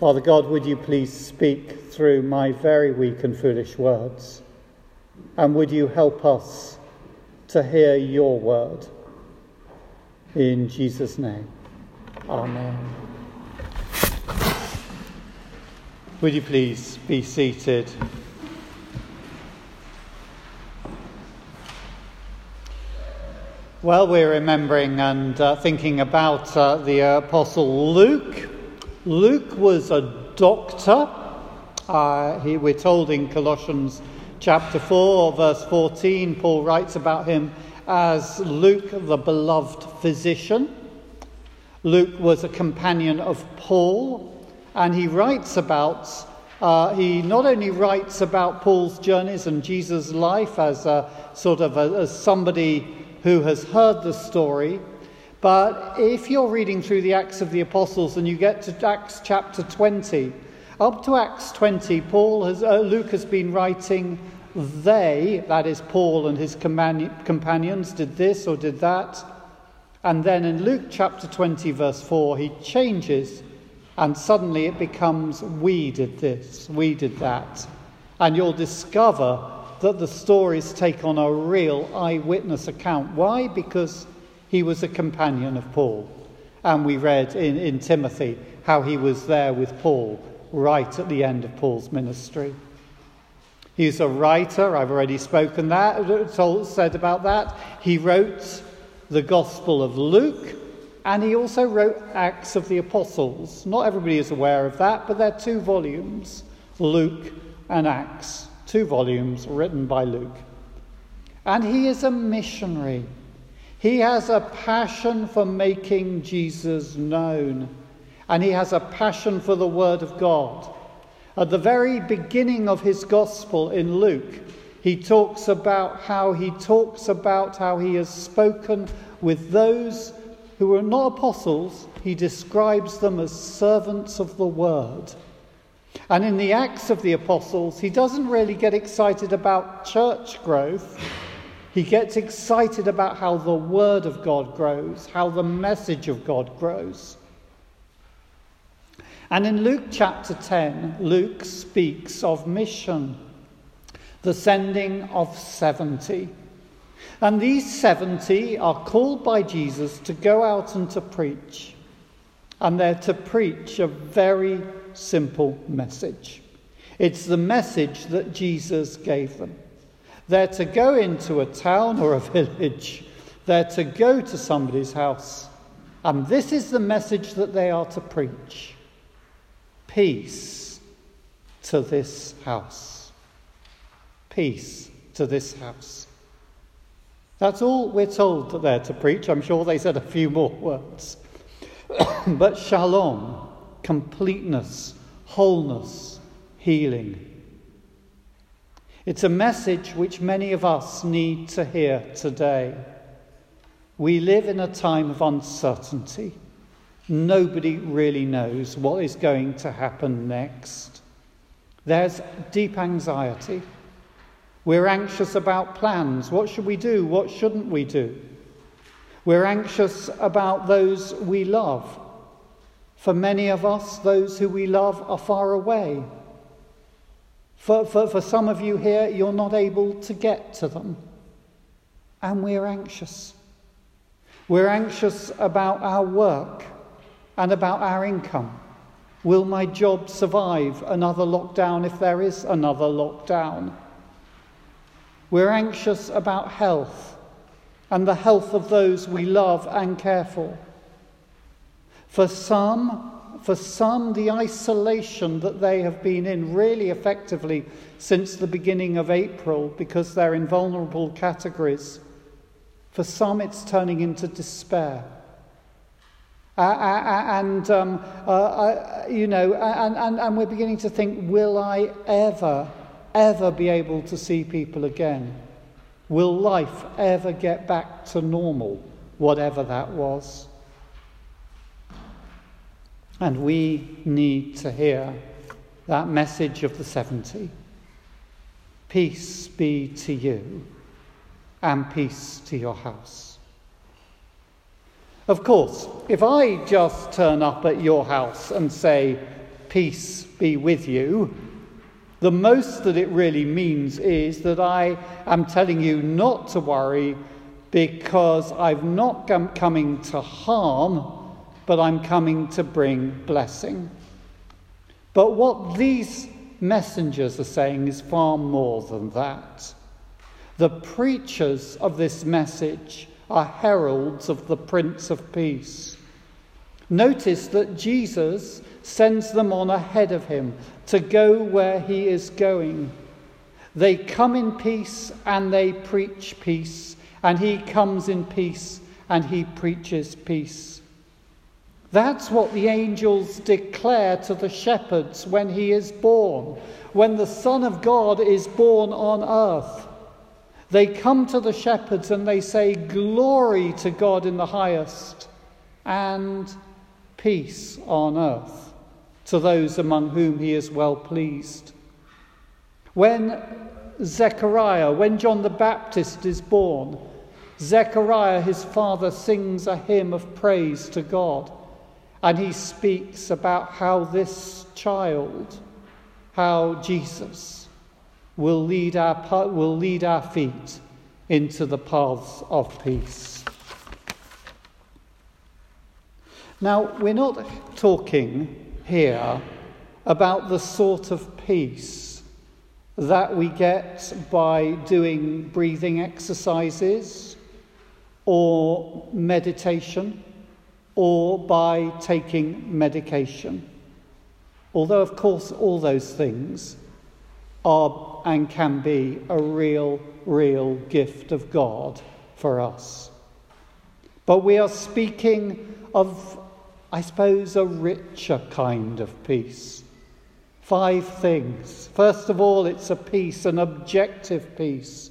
Father God, would you please speak through my very weak and foolish words? And would you help us to hear your word? In Jesus' name, Amen. Would you please be seated? Well, we're remembering and uh, thinking about uh, the Apostle Luke. Luke was a doctor. Uh, he, we're told in Colossians chapter 4, verse 14, Paul writes about him as Luke, the beloved physician. Luke was a companion of Paul, and he writes about, uh, he not only writes about Paul's journeys and Jesus' life as a sort of a, as somebody who has heard the story. But if you're reading through the Acts of the Apostles and you get to Acts chapter 20, up to Acts 20, Paul has, uh, Luke has been writing, they, that is Paul and his companions, did this or did that. And then in Luke chapter 20, verse 4, he changes and suddenly it becomes, we did this, we did that. And you'll discover that the stories take on a real eyewitness account. Why? Because he was a companion of Paul. And we read in, in Timothy how he was there with Paul right at the end of Paul's ministry. He's a writer, I've already spoken that, told, said about that. He wrote the Gospel of Luke, and he also wrote Acts of the Apostles. Not everybody is aware of that, but they're two volumes Luke and Acts two volumes written by Luke. And he is a missionary. He has a passion for making Jesus known, and he has a passion for the Word of God. At the very beginning of his gospel in Luke, he talks about how he talks about how he has spoken with those who were not apostles. He describes them as servants of the Word. And in the Acts of the Apostles, he doesn't really get excited about church growth. He gets excited about how the Word of God grows, how the message of God grows. And in Luke chapter 10, Luke speaks of mission, the sending of 70. And these 70 are called by Jesus to go out and to preach. And they're to preach a very simple message. It's the message that Jesus gave them. They're to go into a town or a village, they're to go to somebody's house, and this is the message that they are to preach peace to this house. Peace to this house. That's all we're told that they're to preach. I'm sure they said a few more words. but shalom completeness, wholeness, healing. It's a message which many of us need to hear today. We live in a time of uncertainty. Nobody really knows what is going to happen next. There's deep anxiety. We're anxious about plans. What should we do? What shouldn't we do? We're anxious about those we love. For many of us, those who we love are far away. For, for, for some of you here, you're not able to get to them. And we're anxious. We're anxious about our work and about our income. Will my job survive another lockdown if there is another lockdown? We're anxious about health and the health of those we love and care for. For some, for some, the isolation that they have been in really effectively since the beginning of April because they're in vulnerable categories. For some, it's turning into despair. Uh, and, um, uh, uh, you know, and, and, and we're beginning to think, will I ever, ever be able to see people again? Will life ever get back to normal, whatever that was? And we need to hear that message of the 70. Peace be to you, and peace to your house. Of course, if I just turn up at your house and say, peace be with you, the most that it really means is that I am telling you not to worry because I'm not coming to harm, but I'm coming to bring blessing. But what these messengers are saying is far more than that. The preachers of this message are heralds of the Prince of Peace. Notice that Jesus sends them on ahead of him to go where he is going. They come in peace and they preach peace, and he comes in peace and he preaches peace. That's what the angels declare to the shepherds when he is born, when the Son of God is born on earth. They come to the shepherds and they say, Glory to God in the highest, and peace on earth to those among whom he is well pleased. When Zechariah, when John the Baptist is born, Zechariah, his father, sings a hymn of praise to God. And he speaks about how this child, how Jesus, will lead our, will lead our feet into the paths of peace. Now, we're not talking here about the sort of peace that we get by doing breathing exercises or meditation or by taking medication. Although, of course, all those things are and can be a real, real gift of God for us. But we are speaking of I suppose, a richer kind of peace. Five things. First of all, it's a peace, an objective peace,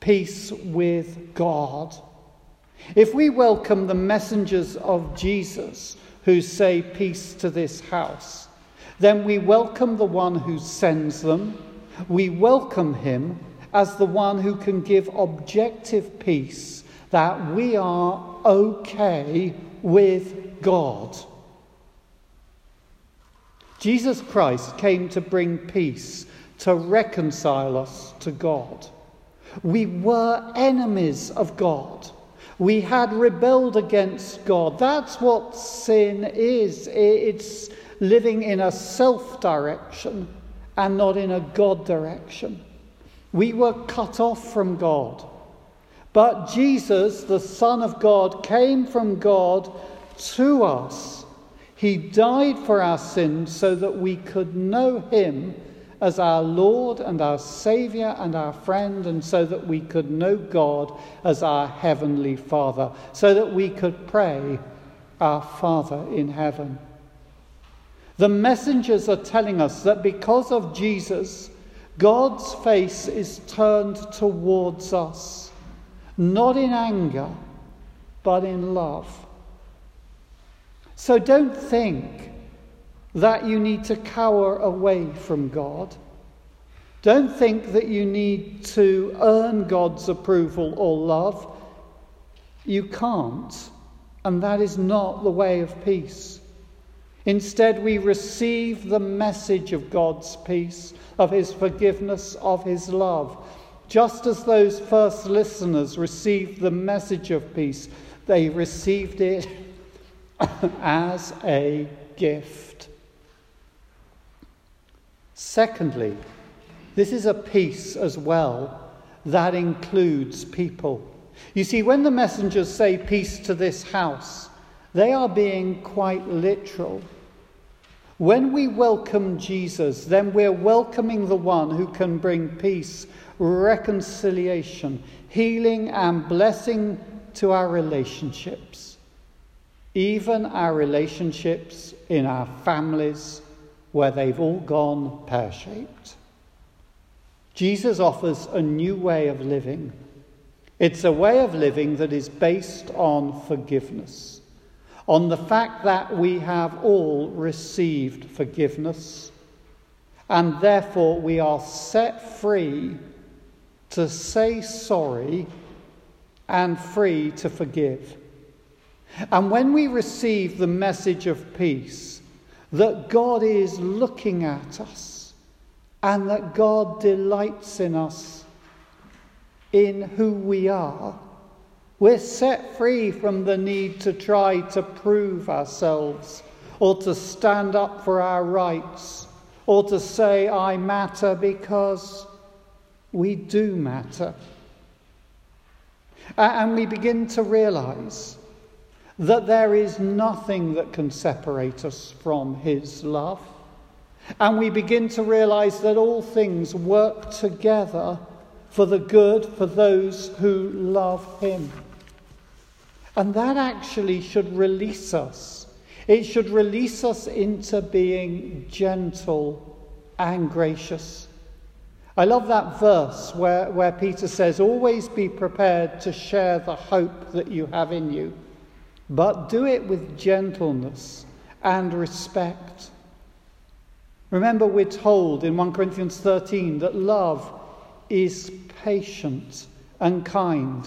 peace with God. If we welcome the messengers of Jesus who say peace to this house, then we welcome the one who sends them. We welcome him as the one who can give objective peace that we are okay with God. Jesus Christ came to bring peace, to reconcile us to God. We were enemies of God. We had rebelled against God. That's what sin is it's living in a self direction and not in a God direction. We were cut off from God. But Jesus, the Son of God, came from God to us. He died for our sins so that we could know Him as our Lord and our Saviour and our friend, and so that we could know God as our Heavenly Father, so that we could pray, Our Father in heaven. The messengers are telling us that because of Jesus, God's face is turned towards us, not in anger, but in love. So don't think that you need to cower away from God. Don't think that you need to earn God's approval or love. You can't. And that is not the way of peace. Instead, we receive the message of God's peace, of His forgiveness, of His love. Just as those first listeners received the message of peace, they received it as a gift. Secondly, this is a peace as well that includes people. You see, when the messengers say peace to this house, they are being quite literal. When we welcome Jesus, then we're welcoming the one who can bring peace, reconciliation, healing, and blessing to our relationships even our relationships in our families where they've all gone pear shaped. Jesus offers a new way of living. It's a way of living that is based on forgiveness, on the fact that we have all received forgiveness, and therefore we are set free to say sorry and free to forgive. And when we receive the message of peace, that God is looking at us and that God delights in us, in who we are. We're set free from the need to try to prove ourselves or to stand up for our rights or to say, I matter because we do matter. And we begin to realize that there is nothing that can separate us from His love. And we begin to realize that all things work together for the good for those who love Him. And that actually should release us. It should release us into being gentle and gracious. I love that verse where, where Peter says, Always be prepared to share the hope that you have in you but do it with gentleness and respect. Remember, we're told in 1 Corinthians 13 that love is patient and kind.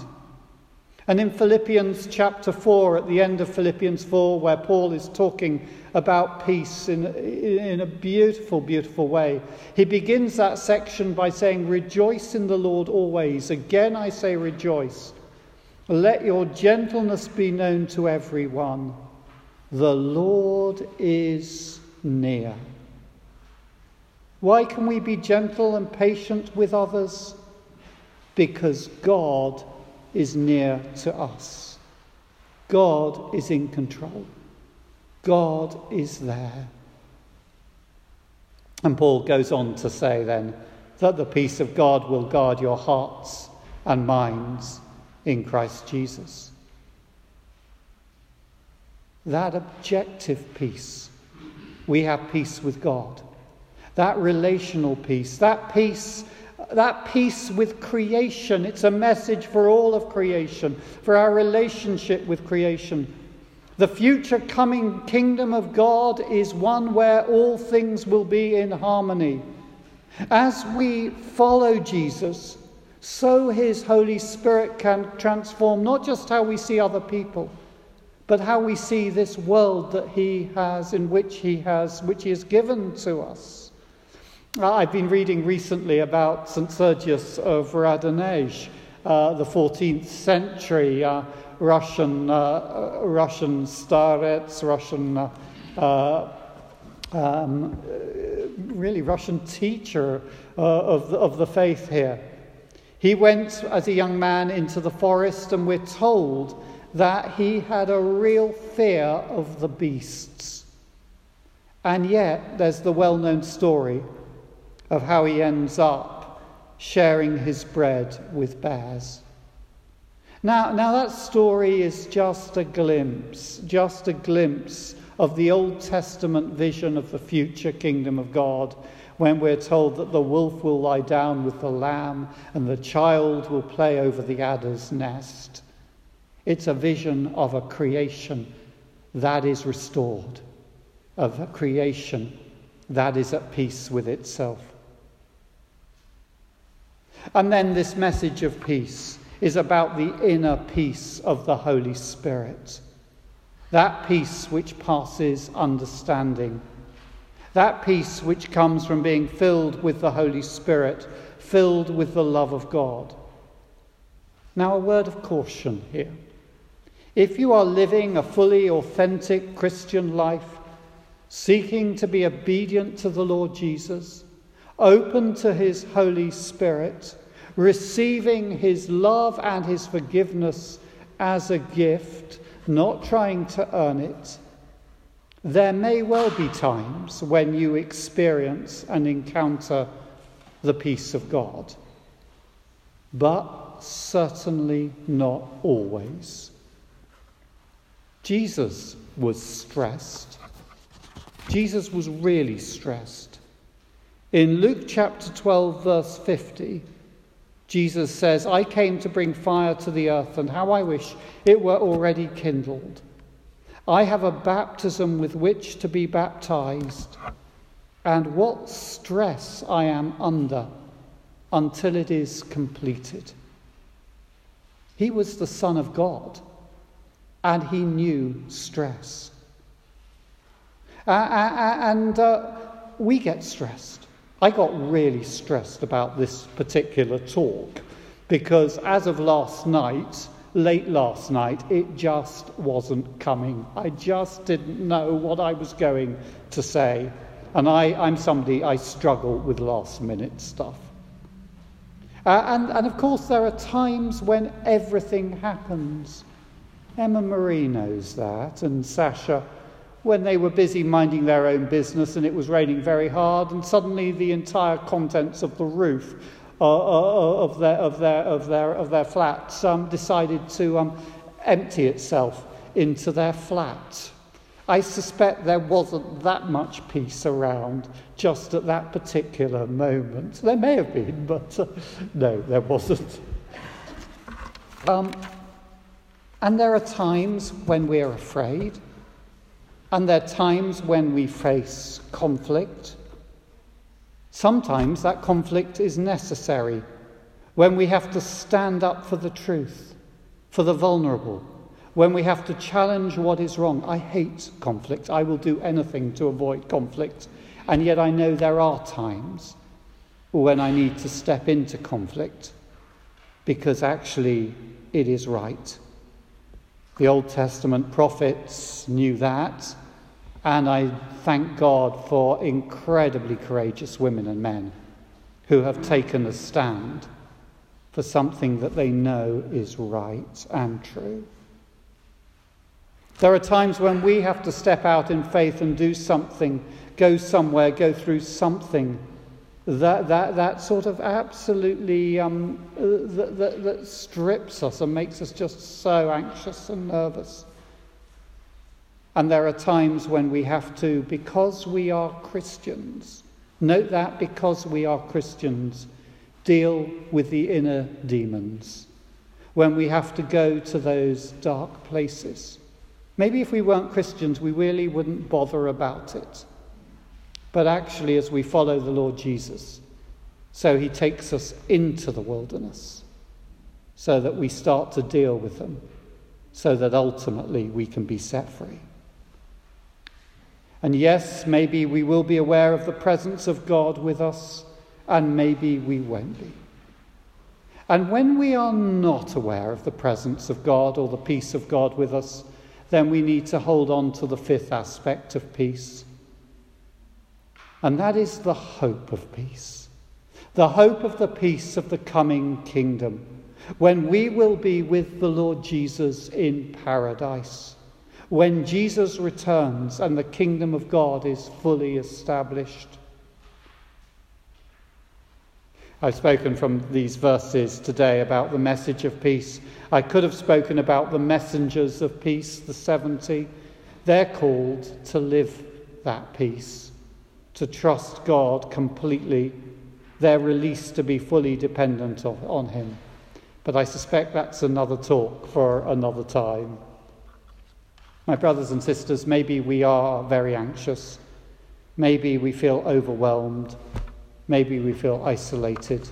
And in Philippians chapter 4, at the end of Philippians 4, where Paul is talking about peace in, in a beautiful, beautiful way, he begins that section by saying, Rejoice in the Lord always. Again, I say rejoice. Let your gentleness be known to everyone. The Lord is near. Why can we be gentle and patient with others? Because God is near to us. God is in control. God is there. And Paul goes on to say then that the peace of God will guard your hearts and minds in Christ Jesus. That objective peace, we have peace with God. That relational peace, that peace, that peace with creation. It's a message for all of creation, for our relationship with creation. The future coming kingdom of God is one where all things will be in harmony. As we follow Jesus, so his Holy Spirit can transform not just how we see other people, but how we see this world that he has, in which he has, which he has given to us. Uh, I've been reading recently about St. Sergius of Radonezh, uh, the 14th century uh, Russian, uh, Russian starets, Russian, uh, uh, um, really Russian teacher of, the, of the faith here. He went as a young man into the forest, and we're told that he had a real fear of the beasts. And yet, there's the well known story of how he ends up sharing his bread with bears. Now, now, that story is just a glimpse, just a glimpse of the Old Testament vision of the future kingdom of God when we're told that the wolf will lie down with the lamb and the child will play over the adder's nest. It's a vision of a creation that is restored, of a creation that is at peace with itself. And then this message of peace is about the inner peace of the Holy Spirit, that peace which passes understanding that peace which comes from being filled with the Holy Spirit, filled with the love of God. Now, a word of caution here. If you are living a fully authentic Christian life, seeking to be obedient to the Lord Jesus, open to his Holy Spirit, receiving his love and his forgiveness as a gift, not trying to earn it, there may well be times when you experience and encounter the peace of God, but certainly not always. Jesus was stressed. Jesus was really stressed. In Luke chapter 12, verse 50, Jesus says, I came to bring fire to the earth, and how I wish it were already kindled. I have a baptism with which to be baptized, and what stress I am under until it is completed. He was the Son of God, and he knew stress. And uh, we get stressed. I got really stressed about this particular talk because as of last night, late last night, it just wasn't coming. I just didn't know what I was going to say. And I, I'm somebody, I struggle with last minute stuff. Uh, and, and of course, there are times when everything happens. Emma Marie knows that, and Sasha, when they were busy minding their own business and it was raining very hard, and suddenly the entire contents of the roof of, their, of, their, of, their, of their flats um, decided to um, empty itself into their flat. I suspect there wasn't that much peace around just at that particular moment. There may have been, but uh, no, there wasn't. Um, and there are times when we're afraid, and there are times when we face conflict. Sometimes that conflict is necessary when we have to stand up for the truth, for the vulnerable, when we have to challenge what is wrong. I hate conflict. I will do anything to avoid conflict. And yet I know there are times when I need to step into conflict because actually it is right. The Old Testament prophets knew that. And I thank God for incredibly courageous women and men who have taken a stand for something that they know is right and true. There are times when we have to step out in faith and do something, go somewhere, go through something that, that, that sort of absolutely um, that, that, that strips us and makes us just so anxious and nervous. And there are times when we have to, because we are Christians, note that because we are Christians, deal with the inner demons. When we have to go to those dark places. Maybe if we weren't Christians, we really wouldn't bother about it. But actually, as we follow the Lord Jesus, so he takes us into the wilderness so that we start to deal with them, so that ultimately we can be set free. And yes, maybe we will be aware of the presence of God with us, and maybe we won't be. And when we are not aware of the presence of God or the peace of God with us, then we need to hold on to the fifth aspect of peace. And that is the hope of peace. The hope of the peace of the coming kingdom, when we will be with the Lord Jesus in paradise when Jesus returns and the kingdom of God is fully established. I've spoken from these verses today about the message of peace. I could have spoken about the messengers of peace, the 70. They're called to live that peace, to trust God completely. They're released to be fully dependent on Him. But I suspect that's another talk for another time. My brothers and sisters, maybe we are very anxious. Maybe we feel overwhelmed. Maybe we feel isolated.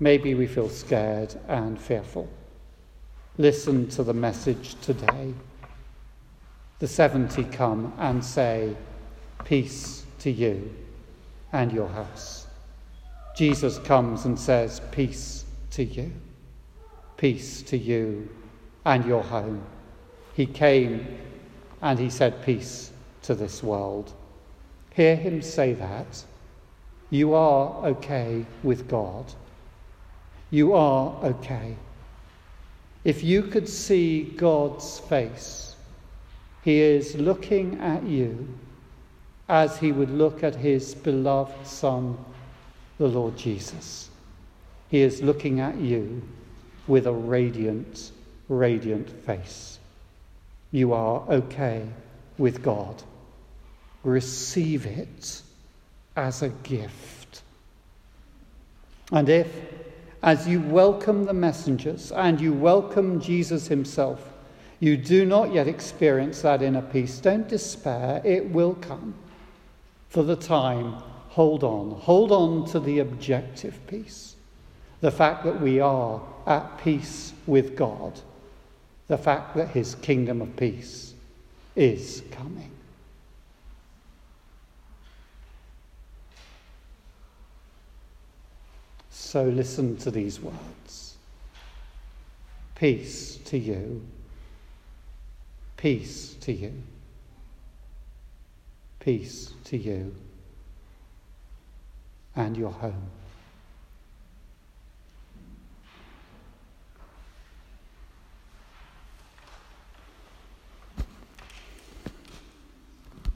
Maybe we feel scared and fearful. Listen to the message today. The 70 come and say, Peace to you and your house. Jesus comes and says, Peace to you. Peace to you and your home. He came and he said, Peace to this world. Hear him say that. You are okay with God. You are okay. If you could see God's face, he is looking at you as he would look at his beloved Son, the Lord Jesus. He is looking at you with a radiant, radiant face you are okay with God. Receive it as a gift. And if, as you welcome the messengers and you welcome Jesus himself, you do not yet experience that inner peace, don't despair. It will come. For the time, hold on. Hold on to the objective peace. The fact that we are at peace with God the fact that his kingdom of peace is coming. So listen to these words Peace to you. Peace to you. Peace to you and your home.